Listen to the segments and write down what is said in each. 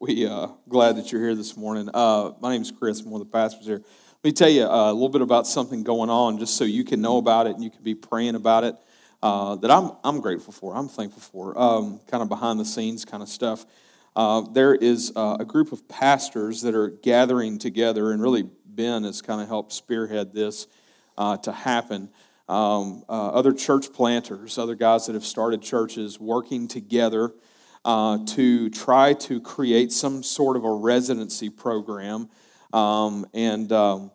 We uh, glad that you're here this morning. Uh, my name is Chris. I'm one of the pastors here. Let me tell you uh, a little bit about something going on, just so you can know about it and you can be praying about it. Uh, that I'm I'm grateful for. I'm thankful for. Um, kind of behind the scenes kind of stuff. Uh, there is uh, a group of pastors that are gathering together, and really Ben has kind of helped spearhead this to happen. Um, other church planters, other guys that have started churches, working together uh, to try to create some sort of a residency program. Um, and um,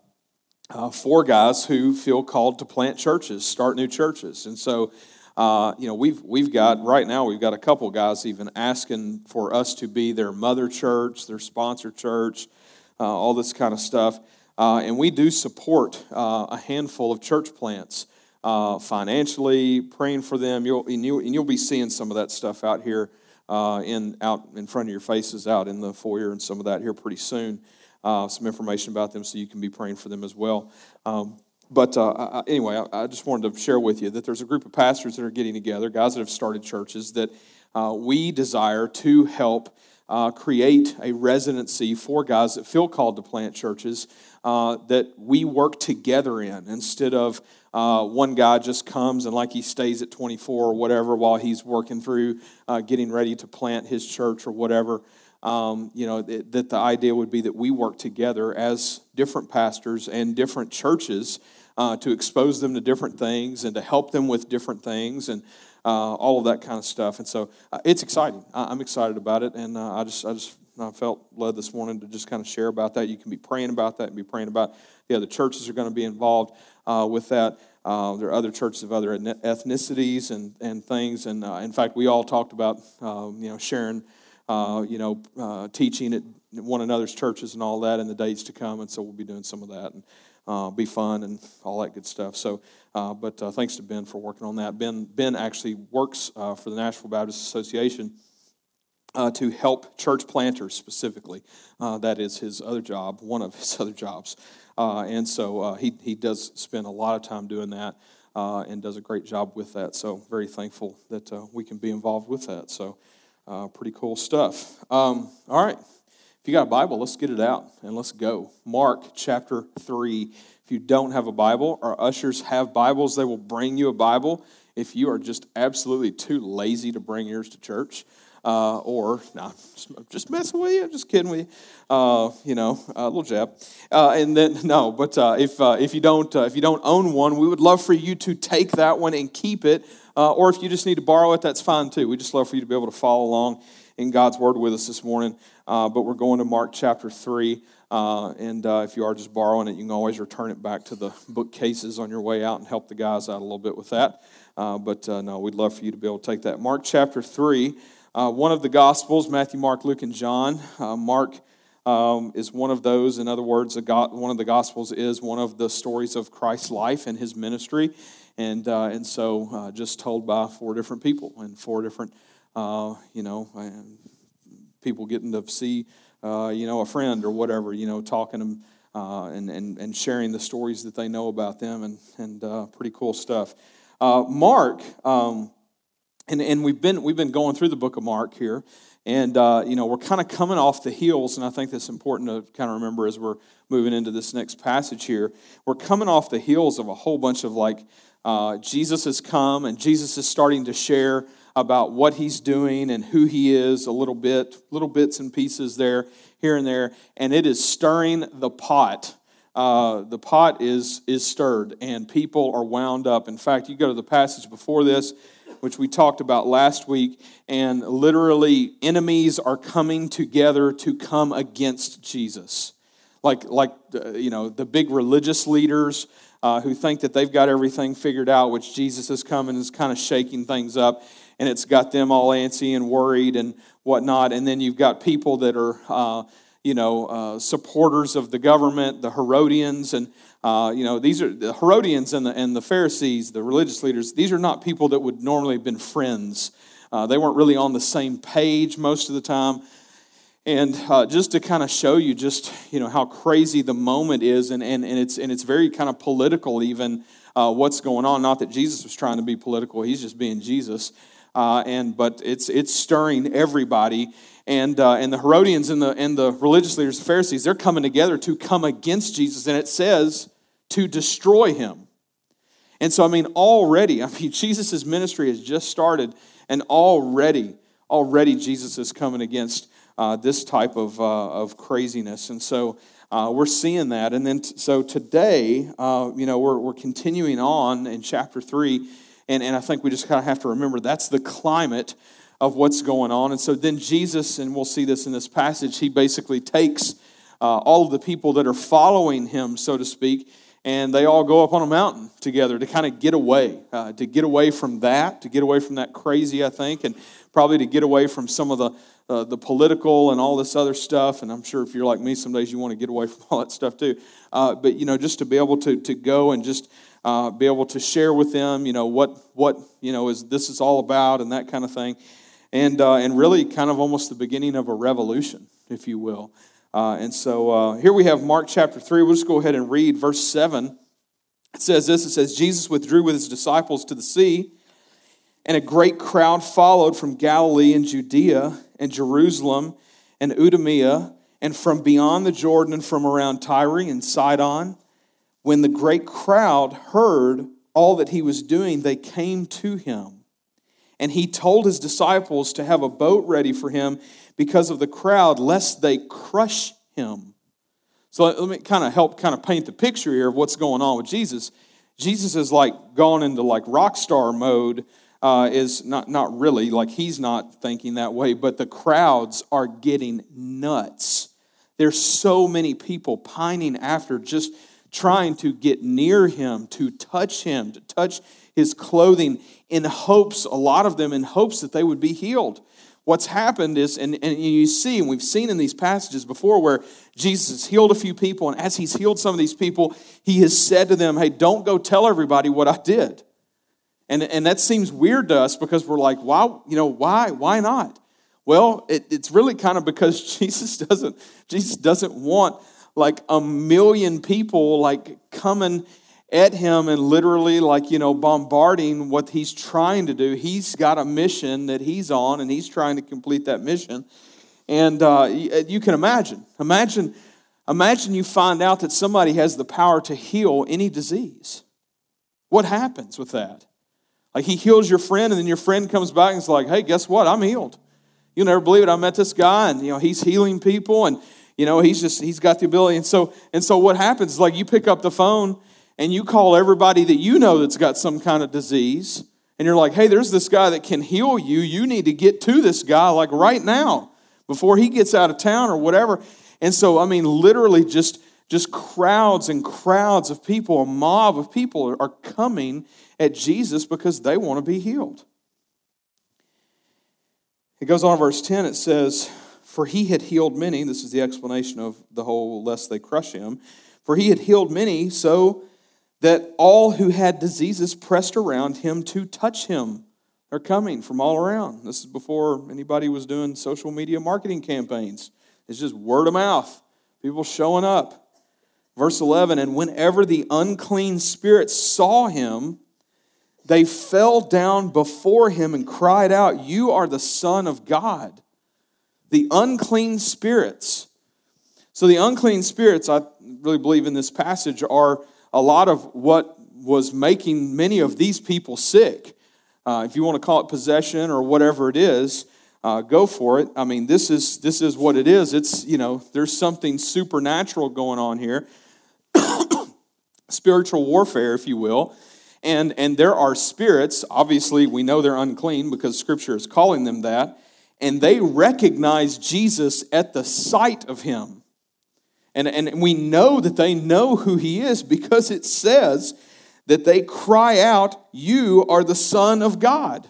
uh, for guys who feel called to plant churches, start new churches. And so, uh, you know, we've, we've got, right now, we've got a couple guys even asking for us to be their mother church, their sponsor church, uh, all this kind of stuff. Uh, and we do support uh, a handful of church plants. financially, praying for them, you'll, and, you'll, and you'll be seeing some of that stuff out here uh, in out in front of your faces out in the foyer and some of that here pretty soon. Uh, some information about them so you can be praying for them as well. Um, but uh, I, anyway, I, I, just wanted to share with you that there's a group of pastors that are getting together, guys that have started churches, that uh, we desire to help uh, create a residency for guys that feel called to plant churches uh, that we work together in instead of uh, one guy just comes and like he stays at 24 or whatever while he's working through uh, getting ready to plant his church or whatever. Um, you know, that, that the idea would be that we work together as different pastors and different churches uh, to expose them to different things and to help them with different things and uh, all of that kind of stuff. And so uh, it's exciting. I, am excited about it, and uh, I just I just I felt led this morning to just kind of share about that. You can be praying about that and be praying about the other churches are going to be involved uh, with that. Uh, there are other churches of other ethnicities and, and things. And uh, in fact, we all talked about, um, you know, sharing, uh, you know, uh, teaching at one another's churches and all that in the days to come. And so we'll be doing some of that and uh, be fun and all that good stuff. So, but thanks to Ben for working on that. Ben, ben actually works for the Nashville Baptist Association uh, to help church planters specifically. Uh, that is his other job, one of his other jobs. Uh, and so uh, he, he does spend a lot of time doing that uh, and does a great job with that. So, very thankful that we can be involved with that. So, pretty cool stuff. Um, all right. If you got a Bible, let's get it out and let's go. Mark chapter 3. If you don't have a Bible, our ushers have Bibles. They will bring you a Bible. If you are just absolutely too lazy to bring yours to church, uh, or no, just, just messing with you, just kidding with you, uh, you know, a little jab. Uh, and then no, but uh, if uh, if you don't uh, if you don't own one, we would love for you to take that one and keep it. or if you just need to borrow it, that's fine too. We just love for you to be able to follow along in God's Word with us this morning. but we're going to Mark chapter three. and if you are just borrowing it, you can always return it back to the bookcases on your way out and help the guys out a little bit with that. but no, we'd love for you to be able to take that. Mark chapter 3, uh, one of the Gospels, Matthew, Mark, Luke, and John. Uh, Mark um, is one of those. In other words, one of the Gospels is one of the stories of Christ's life and his ministry. And, uh, and so uh, just told by four different people and four different, uh, you know, people getting to see, uh, you know, a friend or whatever, you know, talking them and, and, and sharing the stories that they know about them and, and pretty cool stuff. Mark, um, and, and we've been we've been going through the book of Mark here, and uh, you know we're kind of coming off the heels, and I think that's important to kind of remember as we're moving into this next passage here. We're coming off the heels of a whole bunch of like uh, Jesus has come, and Jesus is starting to share about what he's doing and who he is a little bit, little bits and pieces there, here and there, and it is stirring the pot. Uh, the pot is is stirred, and people are wound up. In fact, you go to the passage before this which we talked about last week, and literally enemies are coming together to come against Jesus. Like, like uh, you know, the big religious leaders uh, who think that they've got everything figured out, which Jesus has come and is kind of shaking things up, and it's got them all antsy and worried and whatnot. And then you've got people that are, uh, you know, uh, supporters of the government, the Herodians, and uh, you know, these are the Herodians and the, and the Pharisees, the religious leaders, these are not people that would normally have been friends. Uh, they weren't really on the same page most of the time. And uh, just to kind of show you just, you know, how crazy the moment is, and, and, and, it's, and it's very kind of political even uh, what's going on. Not that Jesus was trying to be political, he's just being Jesus. uh, and but it's it's stirring everybody. And, uh, and the Herodians and the, and the religious leaders, the Pharisees, they're coming together to come against Jesus. And it says to destroy him. And so, I mean, already, I mean, Jesus' ministry has just started, and already, already Jesus is coming against uh, this type of, uh, of craziness. And so uh, we're seeing that. And then, t- so today, uh, you know, we're, we're continuing on in chapter 3. And, and I think we just kind of have to remember that's the climate of what's going on. And so then Jesus, and we'll see this in this passage, he basically takes uh, all of the people that are following him, so to speak, and they all go up on a mountain together to kind of get away, uh, to get away from that, to get away from that crazy, I think, and probably to get away from some of the uh, the political and all this other stuff. And I'm sure if you're like me, some days you want to get away from all that stuff too. Uh, but you know, just to be able to to go and just uh, be able to share with them, you know, what what you know is this is all about and that kind of thing, and uh, and really kind of almost the beginning of a revolution, if you will. Uh, and so uh, here we have Mark chapter 3. We'll just go ahead and read verse 7. It says this It says, Jesus withdrew with his disciples to the sea, and a great crowd followed from Galilee and Judea and Jerusalem and Idumea and from beyond the Jordan and from around Tyre and Sidon. When the great crowd heard all that he was doing, they came to him. And he told his disciples to have a boat ready for him because of the crowd, lest they crush him. So let me kind of help kind of paint the picture here of what's going on with Jesus. Jesus is like gone into like rock star mode. Uh, is not not really like he's not thinking that way, but the crowds are getting nuts. There's so many people pining after just trying to get near him, to touch him, to touch his clothing in hopes, a lot of them in hopes that they would be healed what's happened is, and, and you see, and we've seen in these passages before where Jesus has healed a few people, and as he's healed some of these people, he has said to them, Hey, don't go tell everybody what I did. And, and that seems weird to us because we're like, why, you know, why? Why not? Well, it, it's really kind of because Jesus doesn't, Jesus doesn't want like a million people like coming at him and literally, like, you know, bombarding what he's trying to do. He's got a mission that he's on, and he's trying to complete that mission. And uh, you can imagine, imagine, imagine you find out that somebody has the power to heal any disease. What happens with that? Like he heals your friend, and then your friend comes back and is like, "Hey, guess what? I'm healed." You'll never believe it. I met this guy, and you know he's healing people, and you know he's just he's got the ability. And so and so, what happens is like you pick up the phone and you call everybody that you know that's got some kind of disease, and you're like, hey, there's this guy that can heal you. You need to get to this guy like right now before he gets out of town or whatever. And so, I mean, literally just just crowds and crowds of people, a mob of people are coming at Jesus because they want to be healed. It goes on, verse 10, it says, For he had healed many. This is the explanation of the whole lest they crush him. For he had healed many, so that all who had diseases pressed around him to touch him. They're coming from all around. This is before anybody was doing social media marketing campaigns. It's just word of mouth, people showing up. Verse 11 And whenever the unclean spirits saw him, they fell down before him and cried out, You are the Son of God. The unclean spirits. So, the unclean spirits, I really believe in this passage, are a lot of what was making many of these people sick. Uh, if you want to call it possession or whatever it is, uh, go for it. I mean, this is this is what it is. It's you know, there's something supernatural going on here, spiritual warfare, if you will, and and there are spirits. Obviously, we know they're unclean because Scripture is calling them that, and they recognize Jesus at the sight of him. And, and we know that they know who he is because it says that they cry out, You are the Son of God.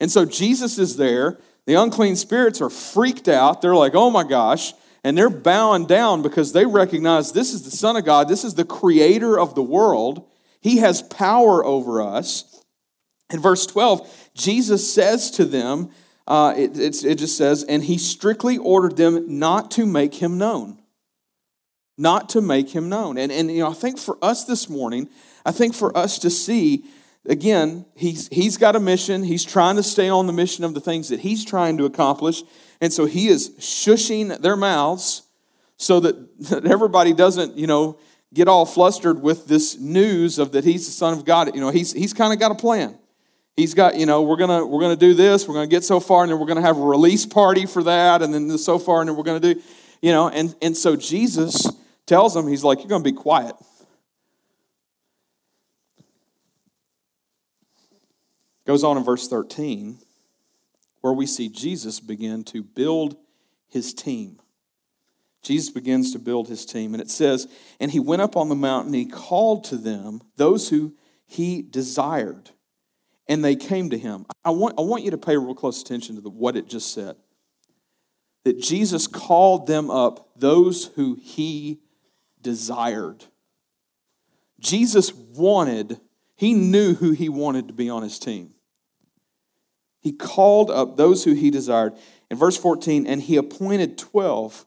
And so Jesus is there. The unclean spirits are freaked out. They're like, Oh my gosh. And they're bowing down because they recognize this is the Son of God. This is the creator of the world. He has power over us. In verse 12, Jesus says to them, uh, it, it just says, and he strictly ordered them not to make him known not to make him known. And, and you know, I think for us this morning, I think for us to see again, he's, he's got a mission. He's trying to stay on the mission of the things that he's trying to accomplish. And so he is shushing their mouths so that, that everybody doesn't, you know, get all flustered with this news of that he's the son of God. You know, he's, he's kind of got a plan. He's got, you know, we're gonna we're gonna do this, we're gonna get so far, and then we're gonna have a release party for that, and then so far, and then we're gonna do, you know, and, and so Jesus tells him, he's like, You're gonna be quiet. Goes on in verse 13, where we see Jesus begin to build his team. Jesus begins to build his team, and it says, And he went up on the mountain, he called to them those who he desired, and they came to him. I want, I want you to pay real close attention to the, what it just said. That Jesus called them up, those who he desired. Jesus wanted, he knew who he wanted to be on his team. He called up those who he desired. In verse 14, and he appointed 12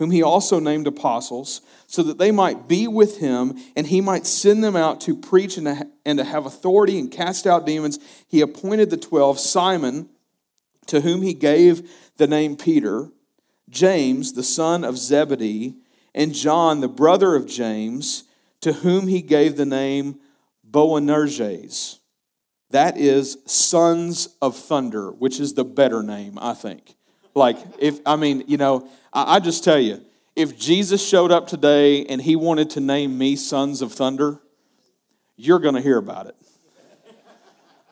whom he also named apostles, so that they might be with him and he might send them out to preach and to, and to have authority and cast out demons. He appointed the twelve Simon, to whom he gave the name Peter, James, the son of Zebedee, and John, the brother of James, to whom he gave the name Boanerges. That is sons of thunder, which is the better name, I think. Like, if, I mean, you know, I, I just tell you, if Jesus showed up today and he wanted to name me Sons of Thunder, you're going to hear about it.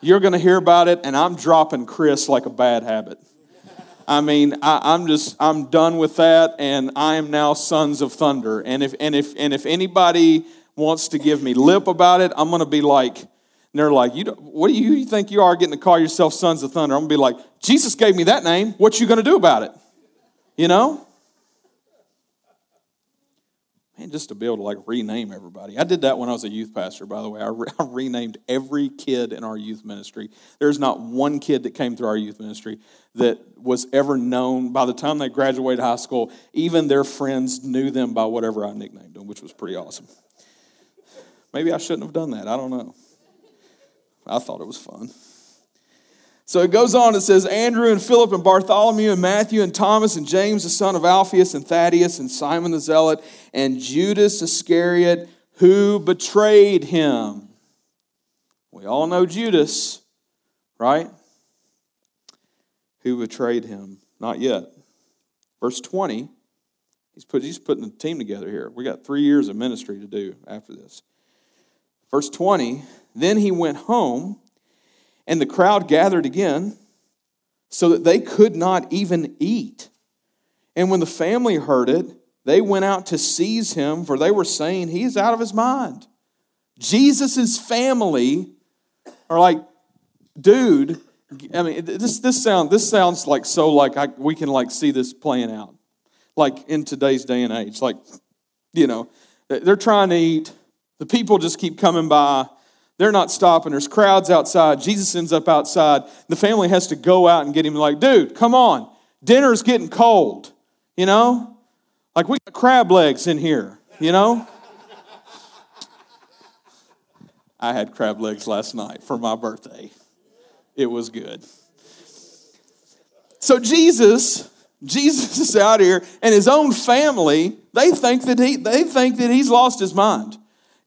You're going to hear about it, and I'm dropping Chris like a bad habit. I mean, I, am just I'm done with that, and I am now Sons of Thunder. And if and if and if anybody wants to give me lip about it, I'm going to be like, and they're like, you what do you think you are getting to call yourself sons of thunder? I'm going to be like, Jesus gave me that name. What you going to do about it? You know? Man, just to be able to like rename everybody. I did that when I was a youth pastor, by the way. I, re- I renamed every kid in our youth ministry. There's not one kid that came through our youth ministry that was ever known. By the time they graduated high school, even their friends knew them by whatever I nicknamed them, which was pretty awesome. Maybe I shouldn't have done that. I don't know. I thought it was fun. So it goes on, it says Andrew and Philip and Bartholomew and Matthew and Thomas and James the son of Alphaeus and Thaddeus and Simon the Zealot and Judas Iscariot who betrayed him. We all know Judas, right? Who betrayed him? Not yet. Verse 20, he's, put, he's putting the team together here. We got three years of ministry to do after this. Verse 20, then he went home, and the crowd gathered again, so that they could not even eat. And when the family heard it, they went out to seize him, for they were saying, He's out of his mind. Jesus' family are like, dude, I mean, this, this, sound, this sounds like so like I, we can like see this playing out. Like in today's day and age. Like, you know, they're trying to eat. The people just keep coming by. They're not stopping. There's crowds outside. Jesus ends up outside. The family has to go out and get him, like, dude, come on. Dinner's getting cold. You know? Like, we got crab legs in here, you know? I had crab legs last night for my birthday. It was good. So, Jesus. Jesus is out here, and his own family, they think that he they think that he's lost his mind.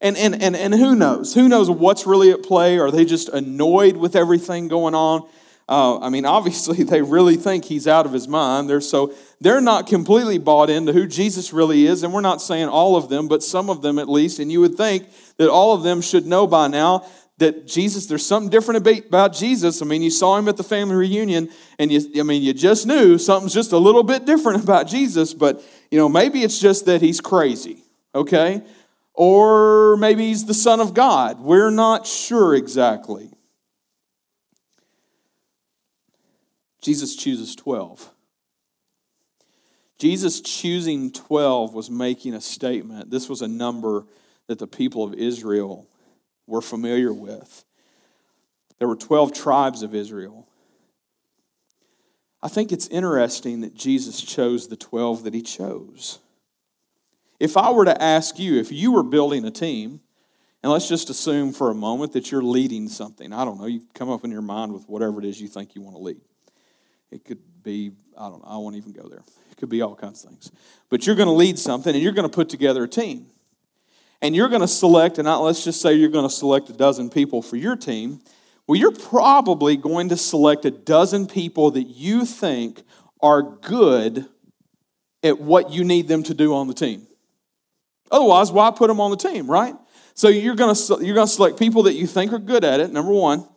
And, and, and, and who knows? Who knows what's really at play? Are they just annoyed with everything going on? Uh, I mean, obviously, they really think he's out of his mind. They're so they're not completely bought into who Jesus really is, and we're not saying all of them, but some of them at least. And you would think that all of them should know by now that Jesus, there's something different about Jesus. I mean, you saw him at the family reunion, and you, I mean, you just knew something's just a little bit different about Jesus. But you know, maybe it's just that he's crazy. Okay, or maybe he's the Son of God. We're not sure exactly. Jesus chooses 12. Jesus choosing 12 was making a statement. This was a number that the people of Israel were familiar with. There were 12 tribes of Israel. I think it's interesting that Jesus chose the 12 that he chose. If I were to ask you, if you were building a team And let's just assume for a moment that you're leading something. I don't know, you come up in your mind with whatever it is you think you want to lead. It could be, I don't know, I won't even go there. It could be all kinds of things. But you're going to lead something and you're going to put together a team. And you're going to select, and let's just say you're going to select a dozen people for your team. Well, you're probably going to select a dozen people that you think are good at what you need them to do on the team. Otherwise, why put them on the team, right? So you're going to you're going to select people that you think are good at it, number 1.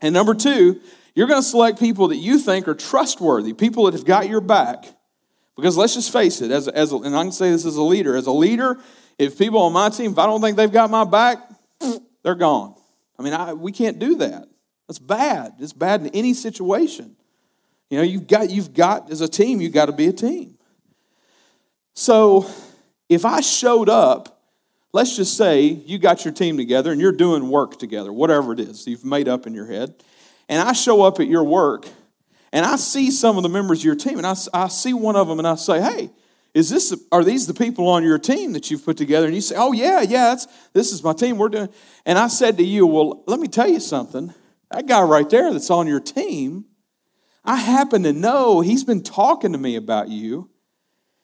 And number 2, you're going to select people that you think are trustworthy, people that have got your back. Because let's just face it, as, as and I can say this as a leader, as a leader, if people on my team, if I don't think they've got my back, they're gone. I mean, I, we can't do that. That's bad. It's bad in any situation. You know, you've got, you've got, as a team, you've got to be a team. So if I showed up, let's just say you got your team together and you're doing work together, whatever it is you've made up in your head, and I show up at your work and I see some of the members of your team and I, I see one of them and I say, hey, is this are these the people on your team that you've put together? And you say oh yeah yeah this is my team we're doing and i said to you well let me tell you something. That guy right there that's on your team i happen to know he's been talking to me about you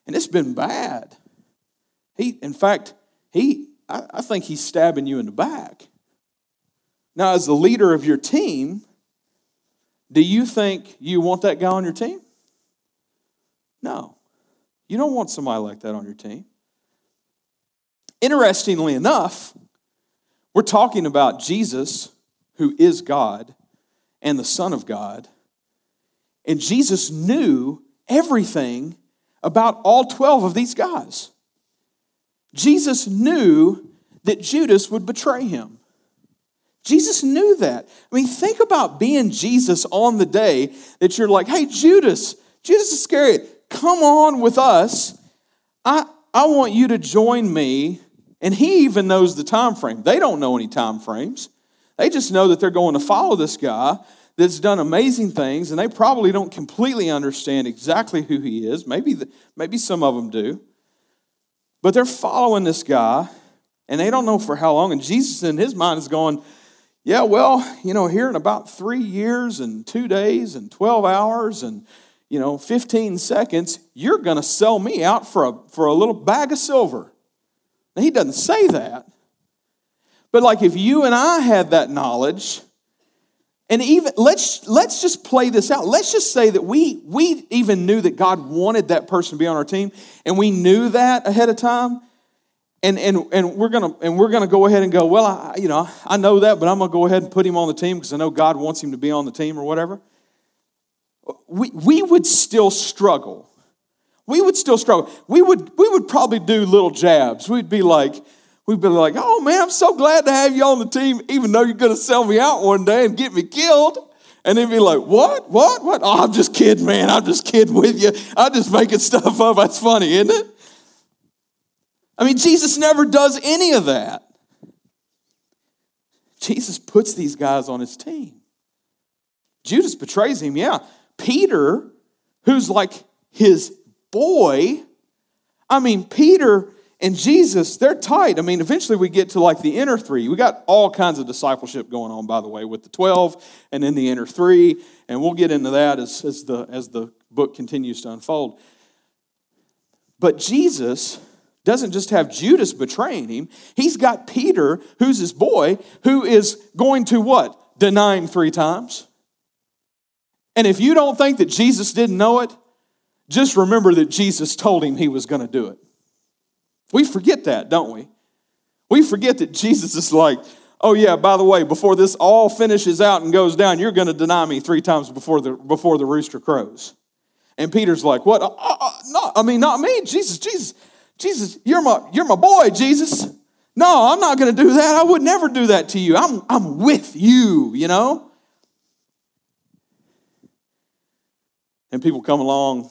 and it's been bad he in fact he i, I think he's stabbing you in the back now as the leader of your team do you think you want that guy on your team no you don't want somebody like that on your team. Interestingly enough, we're talking about Jesus, who is God and the Son of God. And Jesus knew everything about all 12 of these guys. Jesus knew that Judas would betray him. Jesus knew that. I mean, think about being Jesus on the day that you're like, hey, Judas, Judas Iscariot, come on with us. I, I want you to join me. And he even knows the time frame. They don't know any time frames. They just know that they're going to follow this guy that's done amazing things, and they probably don't completely understand exactly who he is. Maybe, the, maybe some of them do. But they're following this guy, and they don't know for how long. And Jesus, in his mind, is going, Yeah, well, you know, here in about three years and two days and 12 hours and you know, 15 seconds, you're going to sell me out for a, for a little bag of silver. Now, he doesn't say that. But like if you and I had that knowledge, and even let's let's just play this out. Let's just say that we we even knew that God wanted that person to be on our team, and we knew that ahead of time. And, and, and we're gonna and we're gonna go ahead and go well I, you know I know that but I'm gonna go ahead and put him on the team because I know God wants him to be on the team or whatever we, we would still struggle. We would still struggle. We would, we would probably do little jabs. We'd be like, we'd be like, oh man, I'm so glad to have you on the team, even though you're going to sell me out one day and get me killed. And they'd be like, what? What? What? Oh, I'm just kidding, man. I'm just kidding with you. I'm just making stuff up. That's funny, isn't it? I mean, Jesus never does any of that. Jesus puts these guys on his team. Judas betrays him, yeah. Peter, who's like his boy, I mean, Peter and Jesus, they're tight. I mean, eventually we get to like the inner three. We got all kinds of discipleship going on, by the way, with the 12 and then the inner three. And we'll get into that as, as, the, as the book continues to unfold. But Jesus doesn't just have Judas betraying him, he's got Peter, who's his boy, who is going to what? Deny him three times. And if you don't think that Jesus didn't know it, just remember that Jesus told him he was going to do it. We forget that, don't we? We forget that Jesus is like, oh yeah, by the way, before this all finishes out and goes down, you're going to deny me three times before the, before the rooster crows. And Peter's like, what? Uh, uh, uh no, I mean, not me. Jesus, Jesus, Jesus, you're my, you're my boy, Jesus. No, I'm not going to do that. I would never do that to you. I'm, I'm with you, you know? And people come along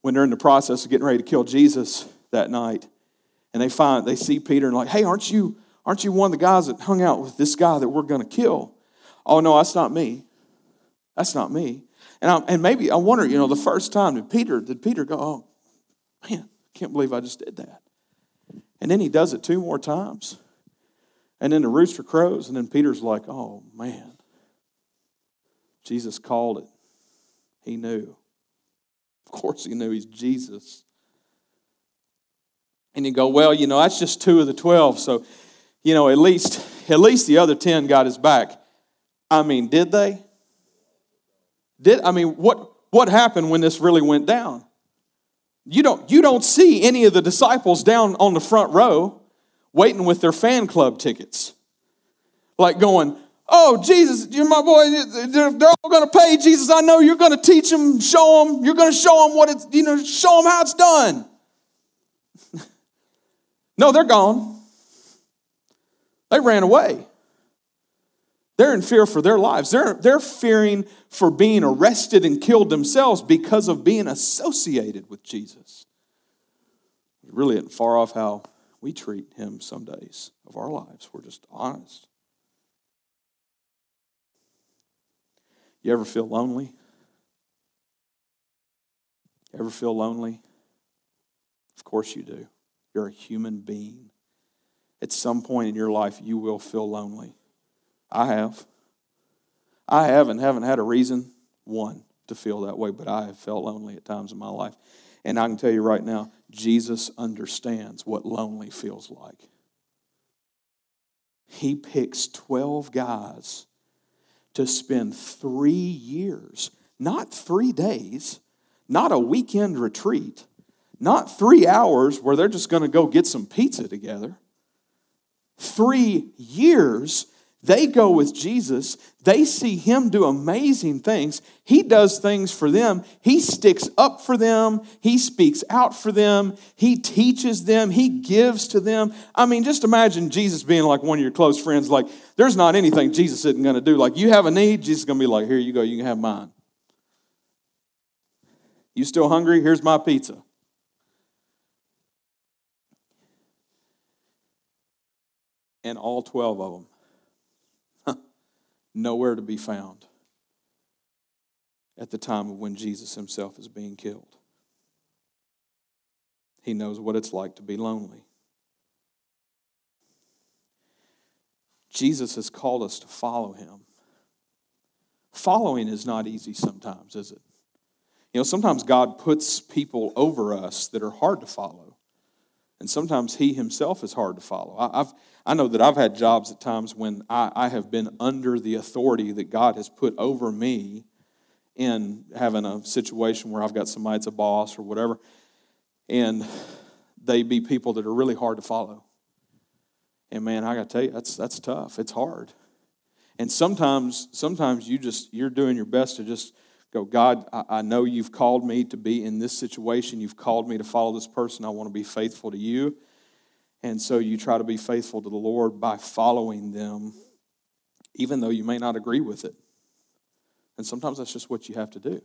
when they're in the process of getting ready to kill Jesus that night, and they find they see Peter and like, hey, aren't you aren't you one of the guys that hung out with this guy that we're going to kill? Oh no, that's not me. That's not me. And I, and maybe I wonder, you know, the first time did Peter did Peter go, oh man, can't believe I just did that. And then he does it two more times, And then the rooster crows, and then Peter's like, oh man, Jesus called it. He knew. Of course, he knew he's Jesus. And you go, well, you know, that's just two of the 12. So, you know, at least, at least the other 10 got his back. I mean, did they? Did, I mean, what, what happened when this really went down? You don't, you don't see any of the disciples down on the front row waiting with their fan club tickets. Like going, oh, Jesus, you're my boy. They're, they're all going to pay. Jesus, I know you're going to teach them, show them. You're going to show them what it's, you know, show them how it's done. No, they're gone. They ran away. They're in fear for their lives. They're, they're fearing for being arrested and killed themselves because of being associated with Jesus. It really isn't far off how we treat him some days of our lives. We're just honest. You ever feel lonely? Ever feel lonely? Of course you do. You're a human being. At some point in your life, you will feel lonely. I have. I have and haven't had a reason, one, to feel that way, but I have felt lonely at times in my life. And I can tell you right now, Jesus understands what lonely feels like. He picks 12 guys to spend three years, not three days, not a weekend retreat, not three hours where they're just going to go get some pizza together. Three years they go with Jesus. They see him do amazing things. He does things for them. He sticks up for them. He speaks out for them. He teaches them. He gives to them. I mean, just imagine Jesus being like one of your close friends. Like, there's not anything Jesus isn't going to do. Like, you have a need, Jesus is going to be like, here you go, you can have mine. You still hungry? Here's my pizza. And all 12 of them nowhere to be found at the time of when Jesus himself is being killed. He knows what it's like to be lonely. Jesus has called us to follow him. Following is not easy sometimes, is it? You know, sometimes God puts people over us that are hard to follow. And sometimes he himself is hard to follow. I've, I know that I've had jobs at times when I, I have been under the authority that God has put over me in having a situation where I've got somebody that's a boss or whatever, and they be people that are really hard to follow. And man, I got to tell you, that's that's tough. It's hard. And sometimes, sometimes you just you're doing your best to just go, God, I, I know you've called me to be in this situation. You've called me to follow this person. I want to be faithful to you. And so you try to be faithful to the Lord by following them, even though you may not agree with it. And sometimes that's just what you have to do.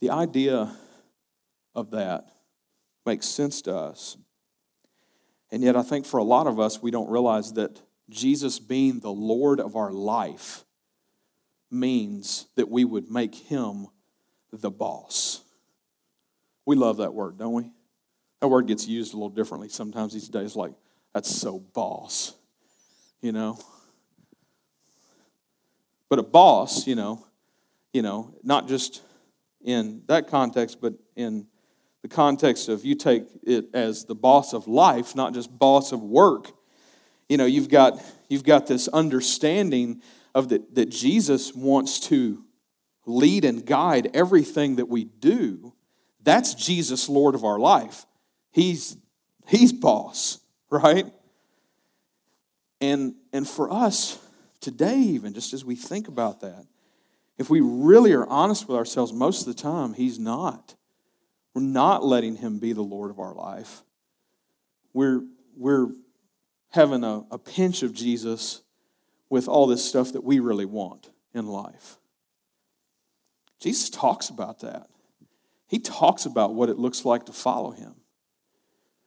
The idea of that makes sense to us. And yet, I think for a lot of us, we don't realize that Jesus being the Lord of our life means that we would make him the boss. We love that word, don't we? That word gets used a little differently sometimes these days, like, that's so boss, you know? But a boss, you know, you know, not just in that context, but in the context of you take it as the boss of life, not just boss of work you know, you've got, you've got this understanding of that, that Jesus wants to lead and guide everything that we do. That's Jesus, Lord of our life. He's, he's boss, right? And, and for us today, even just as we think about that, if we really are honest with ourselves, most of the time, He's not. We're not letting Him be the Lord of our life. We're, we're having a, a pinch of Jesus with all this stuff that we really want in life. Jesus talks about that. He talks about what it looks like to follow him.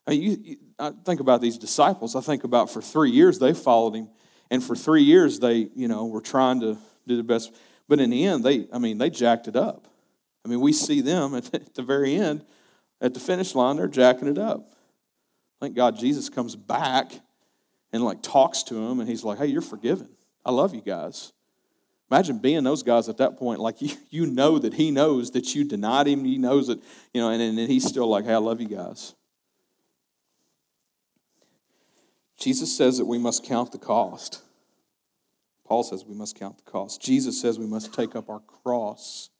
I, mean, you, you, I think about these disciples. I think about for three years they followed him, and for three years they, you know, were trying to do the best. But in the end, they, I mean, they jacked it up. I mean, we see them at the very end, at the finish line, they're jacking it up. Thank God Jesus comes back and like talks to him and he's like, hey, you're forgiven. I love you guys. Imagine being those guys at that point, like you, you know that he knows that you denied him. He knows that, you know, and, and he's still like, hey, I love you guys. Jesus says that we must count the cost. Paul says we must count the cost. Jesus says we must take up our cross.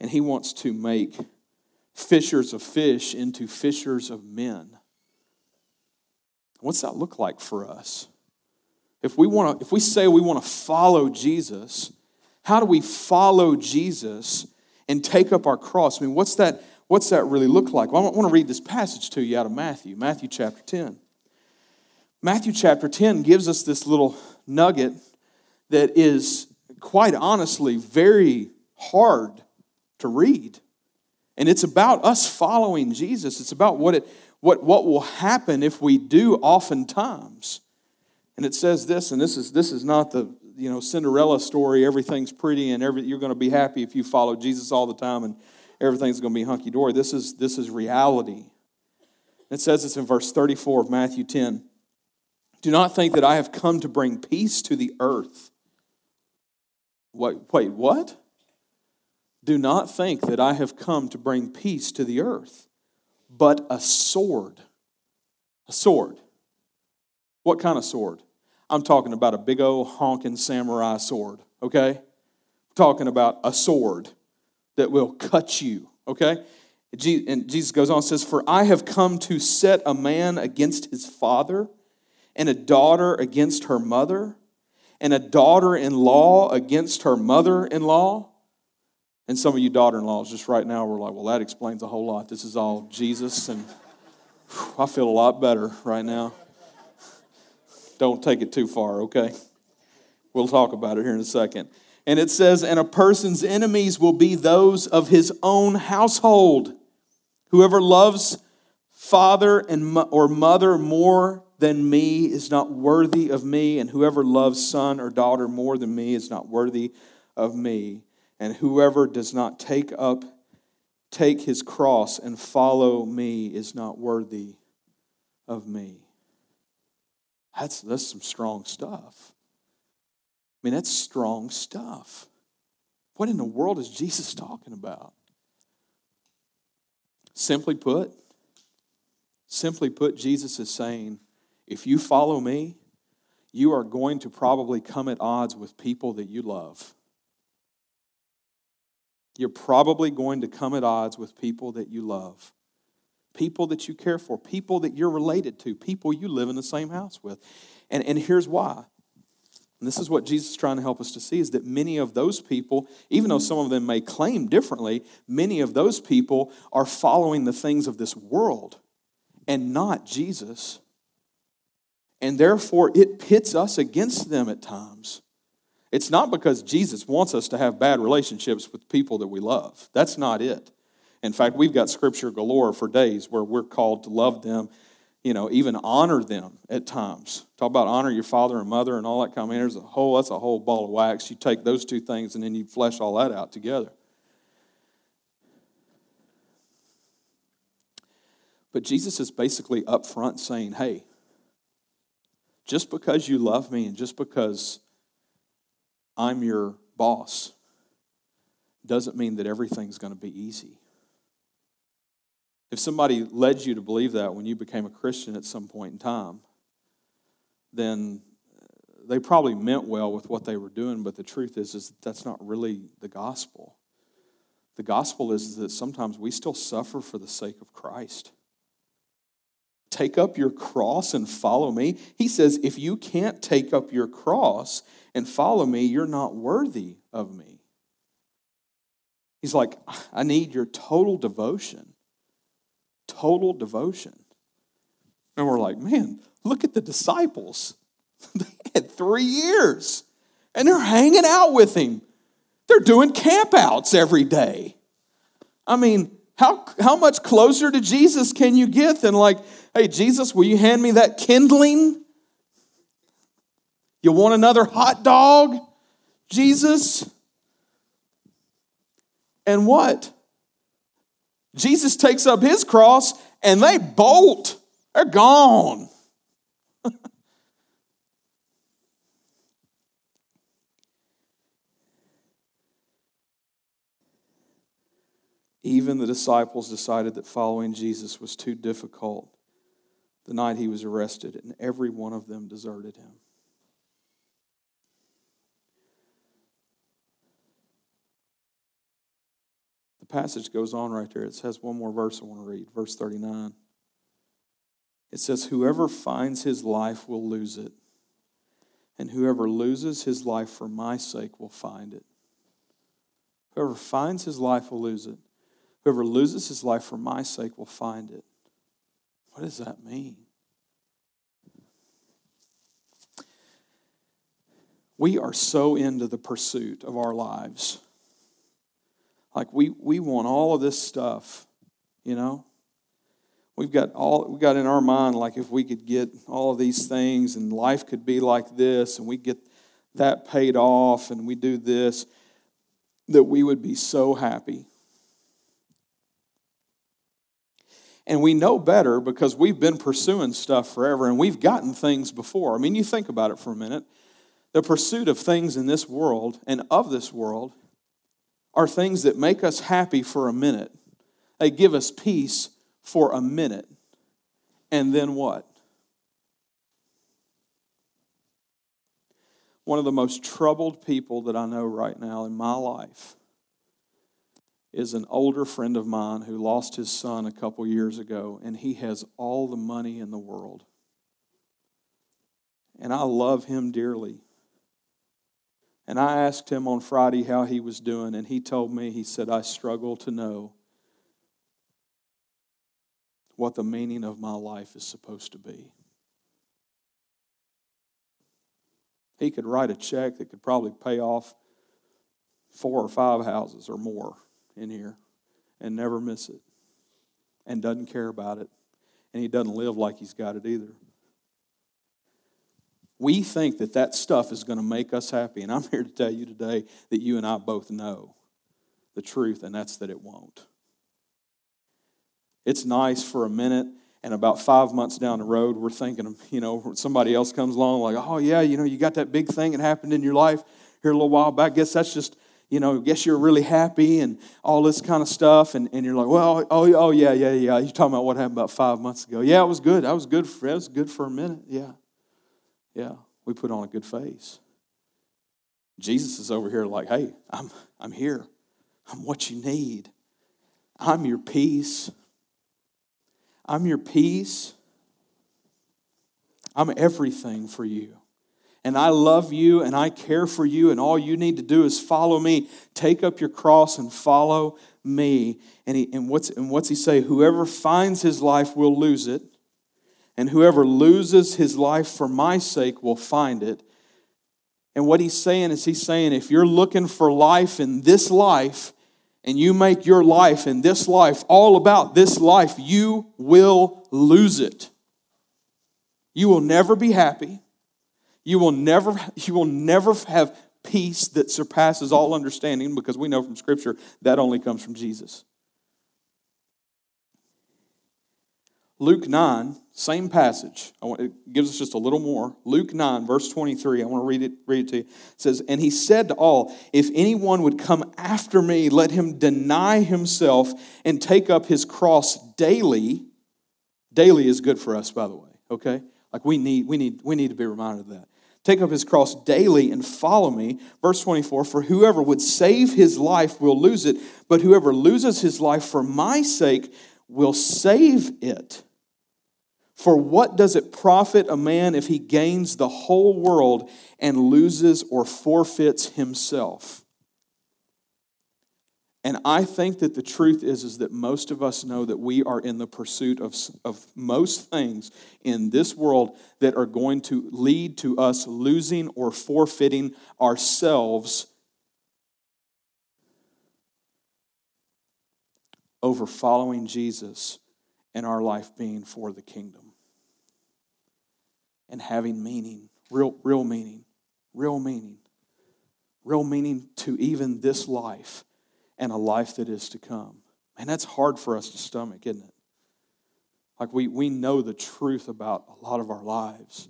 And he wants to make fishers of fish into fishers of men. What's that look like for us? If we want to, if we say we want to follow Jesus, how do we follow Jesus and take up our cross? I mean, what's that, what's that really look like? Well, I want to read this passage to you out of Matthew, Matthew chapter 10. Matthew chapter 10 gives us this little nugget that is quite honestly very hard to read. And it's about us following Jesus. It's about what, it, what, what will happen if we do oftentimes. And it says this, and this is, this is not the you know, Cinderella story, everything's pretty and every, you're going to be happy if you follow Jesus all the time and everything's going to be hunky dory. This is, this is reality. It says this in verse 34 of Matthew 10. Do not think that I have come to bring peace to the earth. Wait, wait, what? Do not think that I have come to bring peace to the earth, but a sword. A sword. What kind of sword? I'm talking about a big old honking samurai sword, okay? I'm talking about a sword that will cut you, okay? And Jesus goes on and says, For I have come to set a man against his father, and a daughter against her mother, and a daughter in law against her mother in law and some of you daughter in laws, just right now, we're like, well, that explains a whole lot. This is all Jesus, and whew, I feel a lot better right now. Don't take it too far, okay? We'll talk about it here in a second. And it says, and a person's enemies will be those of his own household. Whoever loves father and or mother more than me is not worthy of me, and whoever loves son or daughter more than me is not worthy of me and whoever does not take up take his cross and follow me is not worthy of me. That's that's some strong stuff. I mean that's strong stuff. What in the world is jesus talking about? Simply put simply put jesus is saying if you follow me you are going to probably come at odds with people that you love you're probably going to come at odds with people that you love, people that you care for, people that you're related to, people you live in the same house with. And, and here's why. And this is what Jesus is trying to help us to see is that many of those people, even though some of them may claim differently, many of those people are following the things of this world and not Jesus. And therefore, it pits us against them at times. It's not because Jesus wants us to have bad relationships with people that we love. That's not it. In fact, we've got scripture galore for days where we're called to love them, you know, even honor them at times. Talk about honor your father and mother and all that kind of. There's a whole that's a whole ball of wax. You take those two things and then you flesh all that out together. But Jesus is basically upfront saying, hey, just because you love me and just because I'm your boss doesn't mean that everything's going to be easy. If somebody led you to believe that when you became a Christian at some point in time, then they probably meant well with what they were doing, but the truth is, is that that's not really the gospel. The gospel is that sometimes we still suffer for the sake of Christ. Take up your cross and follow me. He says, if you can't take up your cross and follow me, you're not worthy of me. He's like, I need your total devotion. Total devotion. And we're like, man, look at the disciples. they had three years and they're hanging out with him. They're doing campouts every day. I mean, how, how much closer to Jesus can you get than like, hey, Jesus, will you hand me that kindling? You want another hot dog, Jesus? And what? Jesus takes up his cross and they bolt. They're gone. Even the disciples decided that following Jesus was too difficult the night he was arrested, and every one of them deserted him. The passage goes on right there. It says one more verse I want to read, verse 39. It says, Whoever finds his life will lose it, and whoever loses his life for my sake will find it. Whoever finds his life will lose it. Whoever loses his life for my sake will find it. What does that mean? We are so into the pursuit of our lives like we, we want all of this stuff, you know? We've got all we got in our mind, like if we could get all of these things and life could be like this and we get that paid off and we do this, that we would be so happy. And we know better because we've been pursuing stuff forever and we've gotten things before. I mean, you think about it for a minute. The pursuit of things in this world and of this world are things that make us happy for a minute. They give us peace for a minute. And then what? One of the most troubled people that I know right now in my life is an older friend of mine who lost his son a couple years ago, and he has all the money in the world. And I love him dearly. And I asked him on Friday how he was doing, and he told me, he said, I struggle to know what the meaning of my life is supposed to be. He could write a check that could probably pay off four or five houses or more in here and never miss it and doesn't care about it. And he doesn't live like he's got it either. We think that that stuff is going to make us happy. And I'm here to tell you today that you and I both know the truth, and that's that it won't. It's nice for a minute, and about five months down the road, we're thinking, you know, somebody else comes along, like, oh, yeah, you know, you got that big thing that happened in your life here a little while back. Guess that's just, you know, guess you're really happy and all this kind of stuff. And, and you're like, well, oh, oh, yeah, yeah, yeah. You're talking about what happened about five months ago. Yeah, it was good. That was good for, that was good for a minute. Yeah. Yeah, we put on a good face. Jesus is over here like, hey, I'm, I'm here. I'm what you need. I'm your peace. I'm your peace. I'm everything for you. And I love you and I care for you, and all you need to do is follow me. Take up your cross and follow me. And, he, and, what's, and what's he say? Whoever finds his life will lose it, and whoever loses his life for my sake will find it. And what he's saying is, he's saying, if you're looking for life in this life, and you make your life in this life all about this life, you will lose it. You will never be happy. You will never, you will never have peace that surpasses all understanding because we know from Scripture that only comes from Jesus. Luke 9, same passage. Want, it gives us just a little more. Luke 9, verse 23. I want to read it, read it to you. It says, And he said to all, If anyone would come after me, let him deny himself and take up his cross daily. Daily is good for us, by the way, okay? Like we need, we need, we need to be reminded of that. Take up his cross daily and follow me. Verse 24 For whoever would save his life will lose it, but whoever loses his life for my sake will save it. For what does it profit a man if he gains the whole world and loses or forfeits himself? And I think that the truth is, is that most of us know that we are in the pursuit of, of most things in this world that are going to lead to us losing or forfeiting ourselves over following Jesus and our life being for the kingdom. And having meaning, real, real meaning, real meaning, real meaning to even this life and a life that is to come. And that's hard for us to stomach, isn't it? Like we, we know the truth about a lot of our lives.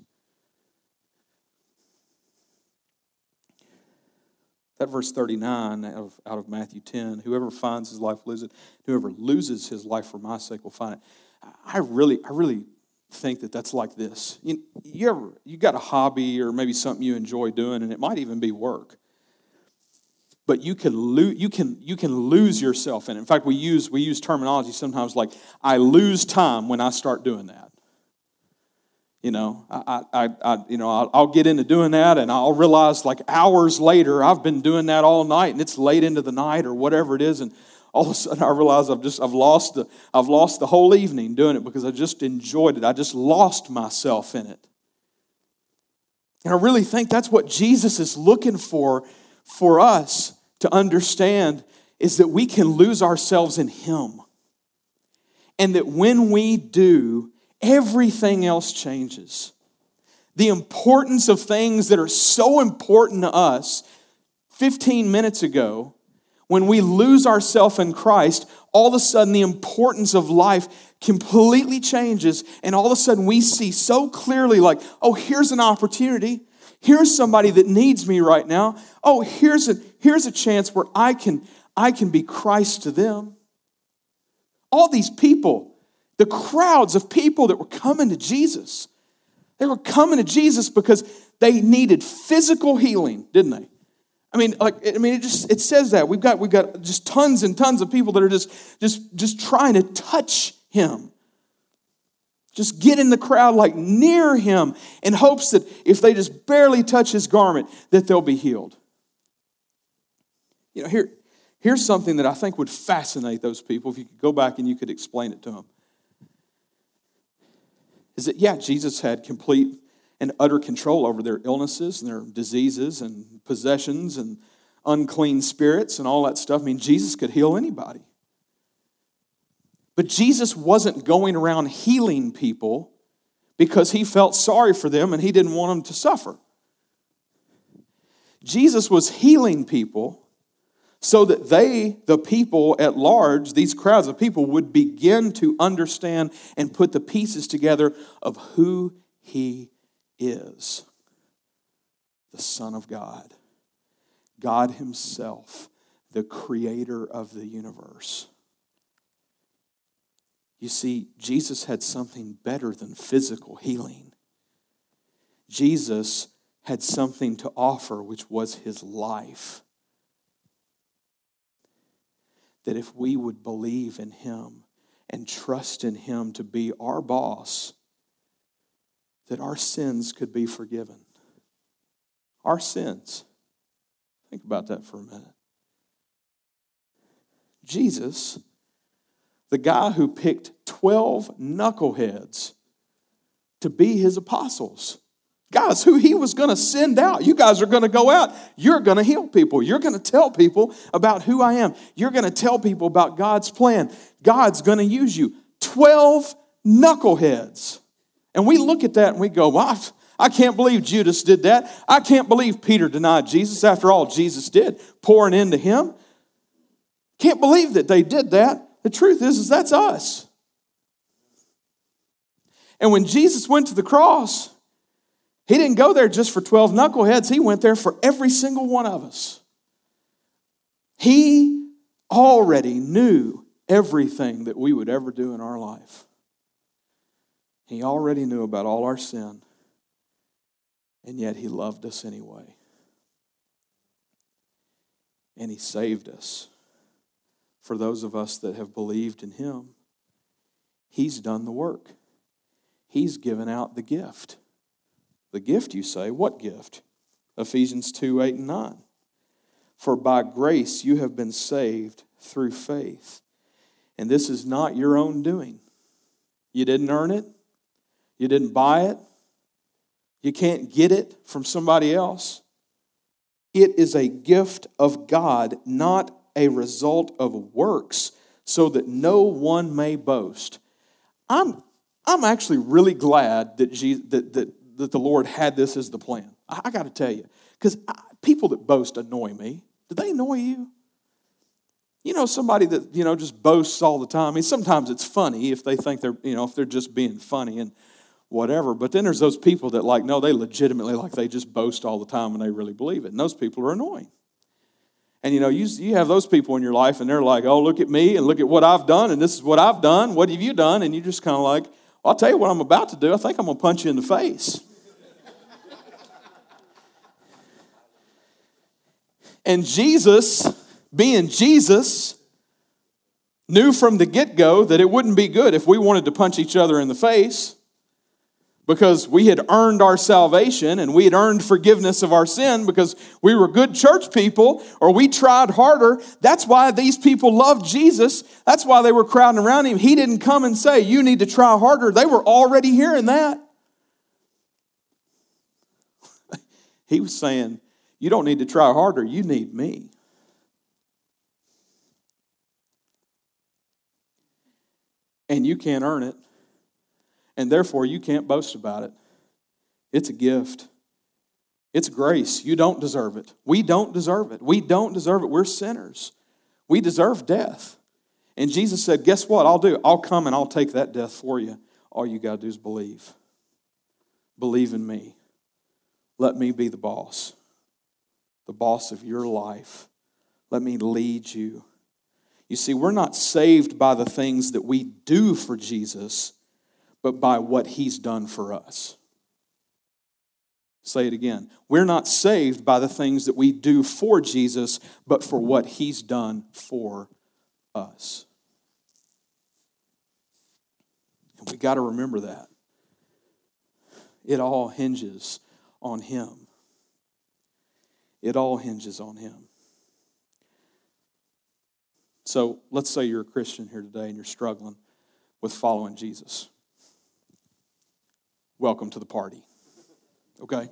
That verse 39 out of, out of Matthew 10 whoever finds his life loses it, whoever loses his life for my sake will find it. I really, I really think that that's like this. You, you ever you got a hobby or maybe something you enjoy doing, and it might even be work. But you can lose you can you can lose yourself in it. In fact, we use we use terminology sometimes like I lose time when I start doing that. You know, I, I, I you know, I'll, I'll get into doing that, and I'll realize like hours later I've been doing that all night, and it's late into the night or whatever it is, and all of a sudden I realize I've just I've lost the I've lost the whole evening doing it because I just enjoyed it. I just lost myself in it. And I really think that's what Jesus is looking for for us to understand is that we can lose ourselves in him. And that when we do, everything else changes. The importance of things that are so important to us 15 minutes ago when we lose ourselves in Christ, all of a sudden the importance of life completely changes. And all of a sudden we see so clearly, like, oh, here's an opportunity. Here's somebody that needs me right now. Oh, here's a, here's a chance where I can, I can be Christ to them. All these people, the crowds of people that were coming to Jesus, they were coming to Jesus because they needed physical healing, didn't they? I mean, like, I mean, it just it says that we've got we've got just tons and tons of people that are just just just trying to touch him. Just get in the crowd, like near him, in hopes that if they just barely touch his garment, that they'll be healed. You know, here, here's something that I think would fascinate those people if you could go back and you could explain it to them. Is that, yeah, Jesus had complete and utter control over their illnesses and their diseases and possessions and unclean spirits and all that stuff. I mean, Jesus could heal anybody. But Jesus wasn't going around healing people because he felt sorry for them and he didn't want them to suffer. Jesus was healing people so that they, the people at large, these crowds of people, would begin to understand and put the pieces together of who he is the Son of God, God Himself, the creator of the universe. You see, Jesus had something better than physical healing. Jesus had something to offer, which was his life. That if we would believe in him and trust in him to be our boss, that our sins could be forgiven. Our sins. Think about that for a minute. Jesus, the guy who picked 12 knuckleheads to be his apostles, guys who he was going to send out. You guys are going to go out. You're going to heal people. You're going to tell people about who I am. You're going to tell people about God's plan. God's going to use you. 12 knuckleheads. And we look at that and we go, well, I can't believe Judas did that. I can't believe Peter denied Jesus after all Jesus did, pouring into him. Can't believe that they did that. The truth is, is that's us. And when Jesus went to the cross, he didn't go there just for 12 knuckleheads, he went there for every single one of us. He already knew everything that we would ever do in our life. He already knew about all our sin, and yet He loved us anyway. And He saved us. For those of us that have believed in Him, He's done the work. He's given out the gift. The gift, you say, what gift? Ephesians 2 8 and 9. For by grace you have been saved through faith. And this is not your own doing. You didn't earn it, you didn't buy it. You can't get it from somebody else. It is a gift of God, not a result of works, so that no one may boast. I'm, I'm actually really glad that, Jesus, that, that, that the Lord had this as the plan. I, I got to tell you, because people that boast annoy me. Do they annoy you? You know, somebody that, you know, just boasts all the time. I mean, sometimes it's funny if they think they're, you know, if they're just being funny and whatever. But then there's those people that, like, no, they legitimately, like, they just boast all the time and they really believe it. And those people are annoying. And you know, you, you have those people in your life and they're like, oh, look at me and look at what I've done and this is what I've done. What have you done? And you're just kind of like, well, I'll tell you what I'm about to do. I think I'm going to punch you in the face. and Jesus being Jesus, knew from the get go that it wouldn't be good if we wanted to punch each other in the face because we had earned our salvation and we had earned forgiveness of our sin because we were good church people or we tried harder. That's why these people loved Jesus. That's why they were crowding around him. He didn't come and say, You need to try harder. They were already hearing that. he was saying, You don't need to try harder, you need me. and you can't earn it, and therefore you can't boast about it. It's a gift. It's grace. You don't deserve it. We don't deserve it. We don't deserve it. We're sinners. We deserve death. And Jesus said, Guess what? I'll do. I'll come and I'll take that death for you. All you got to do is believe. Believe in me. Let me be the boss, the boss of your life. Let me lead you. You see, we're not saved by the things that we do for Jesus, but by what he's done for us. Say it again. We're not saved by the things that we do for Jesus, but for what he's done for us. And we got to remember that. It all hinges on him. It all hinges on him. So let's say you're a Christian here today and you're struggling with following Jesus. Welcome to the party. Okay?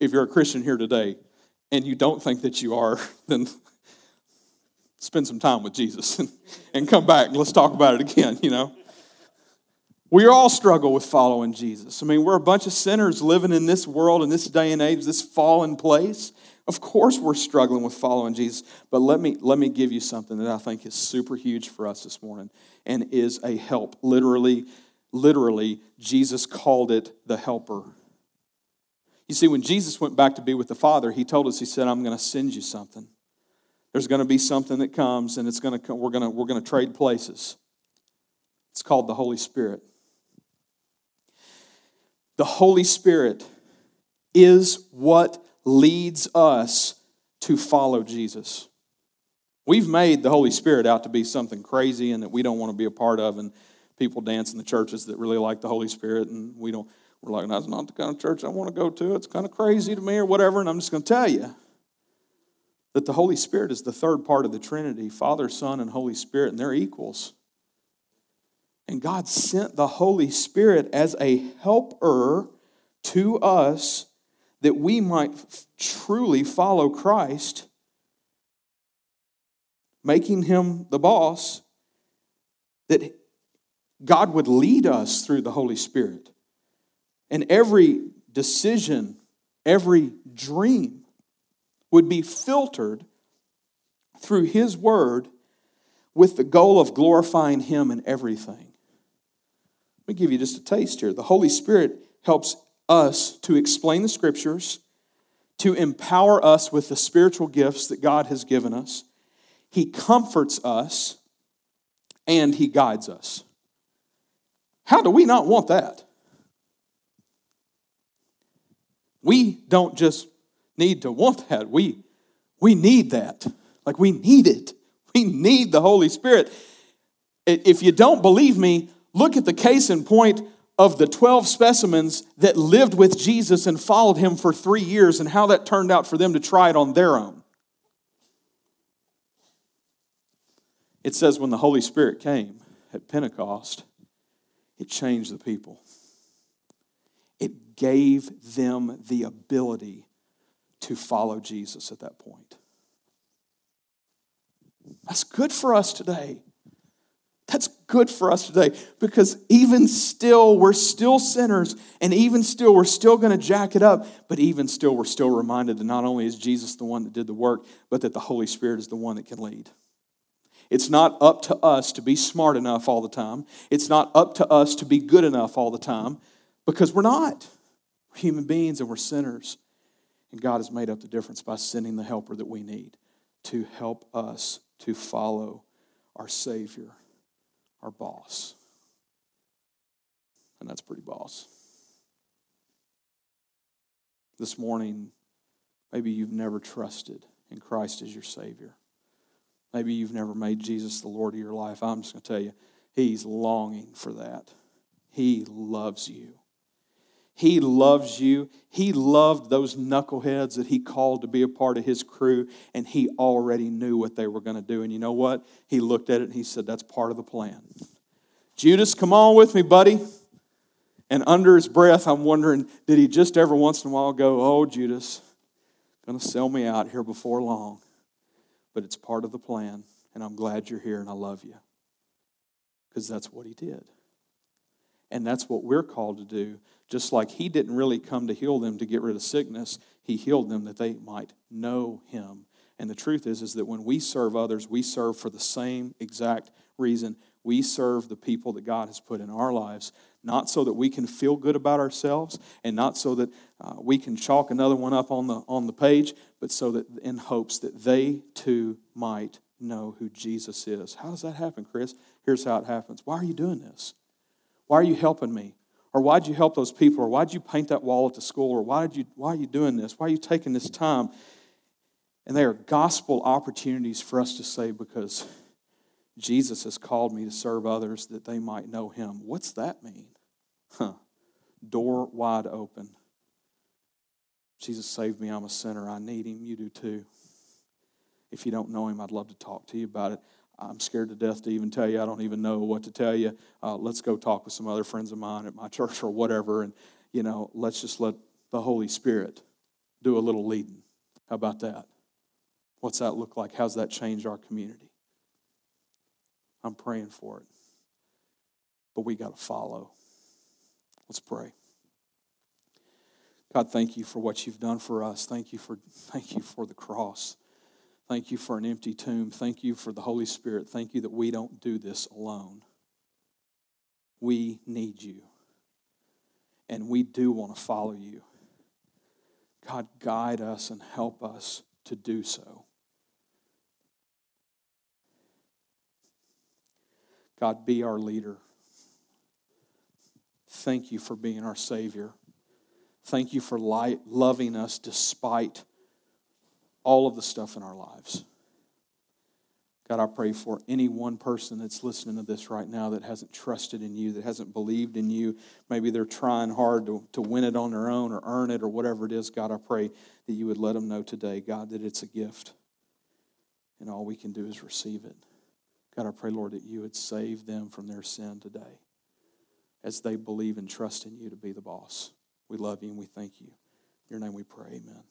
If you're a Christian here today and you don't think that you are, then spend some time with Jesus and, and come back and let's talk about it again, you know? We all struggle with following Jesus. I mean, we're a bunch of sinners living in this world, in this day and age, this fallen place. Of course, we're struggling with following Jesus, but let me, let me give you something that I think is super huge for us this morning and is a help. Literally, literally, Jesus called it the helper. You see, when Jesus went back to be with the Father, he told us, he said, I'm going to send you something. There's going to be something that comes, and it's going to come, we're going to, we're going to trade places. It's called the Holy Spirit. The Holy Spirit is what leads us to follow Jesus. We've made the Holy Spirit out to be something crazy and that we don't want to be a part of, and people dance in the churches that really like the Holy Spirit, and we don't. We're like, that's not the kind of church I want to go to. It's kind of crazy to me, or whatever. And I'm just going to tell you that the Holy Spirit is the third part of the Trinity Father, Son, and Holy Spirit, and they're equals. And God sent the Holy Spirit as a helper to us that we might truly follow Christ, making him the boss, that God would lead us through the Holy Spirit. And every decision, every dream would be filtered through His Word with the goal of glorifying Him in everything. Let me give you just a taste here. The Holy Spirit helps us to explain the scriptures, to empower us with the spiritual gifts that God has given us. He comforts us and He guides us. How do we not want that? We don't just need to want that, we, we need that. Like we need it. We need the Holy Spirit. If you don't believe me, look at the case in point of the 12 specimens that lived with Jesus and followed him for three years and how that turned out for them to try it on their own. It says when the Holy Spirit came at Pentecost, it changed the people. It gave them the ability to follow Jesus at that point. That's good for us today. That's good for us today because even still, we're still sinners, and even still, we're still going to jack it up. But even still, we're still reminded that not only is Jesus the one that did the work, but that the Holy Spirit is the one that can lead. It's not up to us to be smart enough all the time. It's not up to us to be good enough all the time because we're not. We're human beings and we're sinners. And God has made up the difference by sending the helper that we need to help us to follow our Savior, our boss. And that's pretty boss. This morning, maybe you've never trusted in Christ as your Savior. Maybe you've never made Jesus the Lord of your life. I'm just going to tell you, He's longing for that. He loves you. He loves you. He loved those knuckleheads that he called to be a part of his crew, and he already knew what they were going to do. And you know what? He looked at it and he said, That's part of the plan. Judas, come on with me, buddy. And under his breath, I'm wondering, did he just every once in a while go, Oh, Judas, going to sell me out here before long? But it's part of the plan, and I'm glad you're here and I love you. Because that's what he did. And that's what we're called to do. Just like he didn't really come to heal them to get rid of sickness, he healed them that they might know him. And the truth is, is that when we serve others, we serve for the same exact reason. We serve the people that God has put in our lives not so that we can feel good about ourselves and not so that uh, we can chalk another one up on the, on the page, but so that in hopes that they too might know who Jesus is. How does that happen, Chris? Here's how it happens. Why are you doing this? Why are you helping me? Or why'd you help those people? Or why'd you paint that wall at the school? Or why, did you, why are you doing this? Why are you taking this time? And they are gospel opportunities for us to say, because Jesus has called me to serve others that they might know him. What's that mean? Huh. Door wide open. Jesus saved me. I'm a sinner. I need him. You do too. If you don't know him, I'd love to talk to you about it. I'm scared to death to even tell you. I don't even know what to tell you. Uh, let's go talk with some other friends of mine at my church or whatever. And, you know, let's just let the Holy Spirit do a little leading. How about that? What's that look like? How's that changed our community? I'm praying for it. But we got to follow. Let's pray. God, thank you for what you've done for us. Thank you for, thank you for the cross. Thank you for an empty tomb. Thank you for the Holy Spirit. Thank you that we don't do this alone. We need you. And we do want to follow you. God, guide us and help us to do so. God, be our leader. Thank you for being our Savior. Thank you for light, loving us despite all of the stuff in our lives. God, I pray for any one person that's listening to this right now that hasn't trusted in you, that hasn't believed in you. Maybe they're trying hard to, to win it on their own or earn it or whatever it is. God, I pray that you would let them know today, God, that it's a gift. And all we can do is receive it. God, I pray, Lord, that you would save them from their sin today as they believe and trust in you to be the boss. We love you and we thank you. In your name we pray, amen.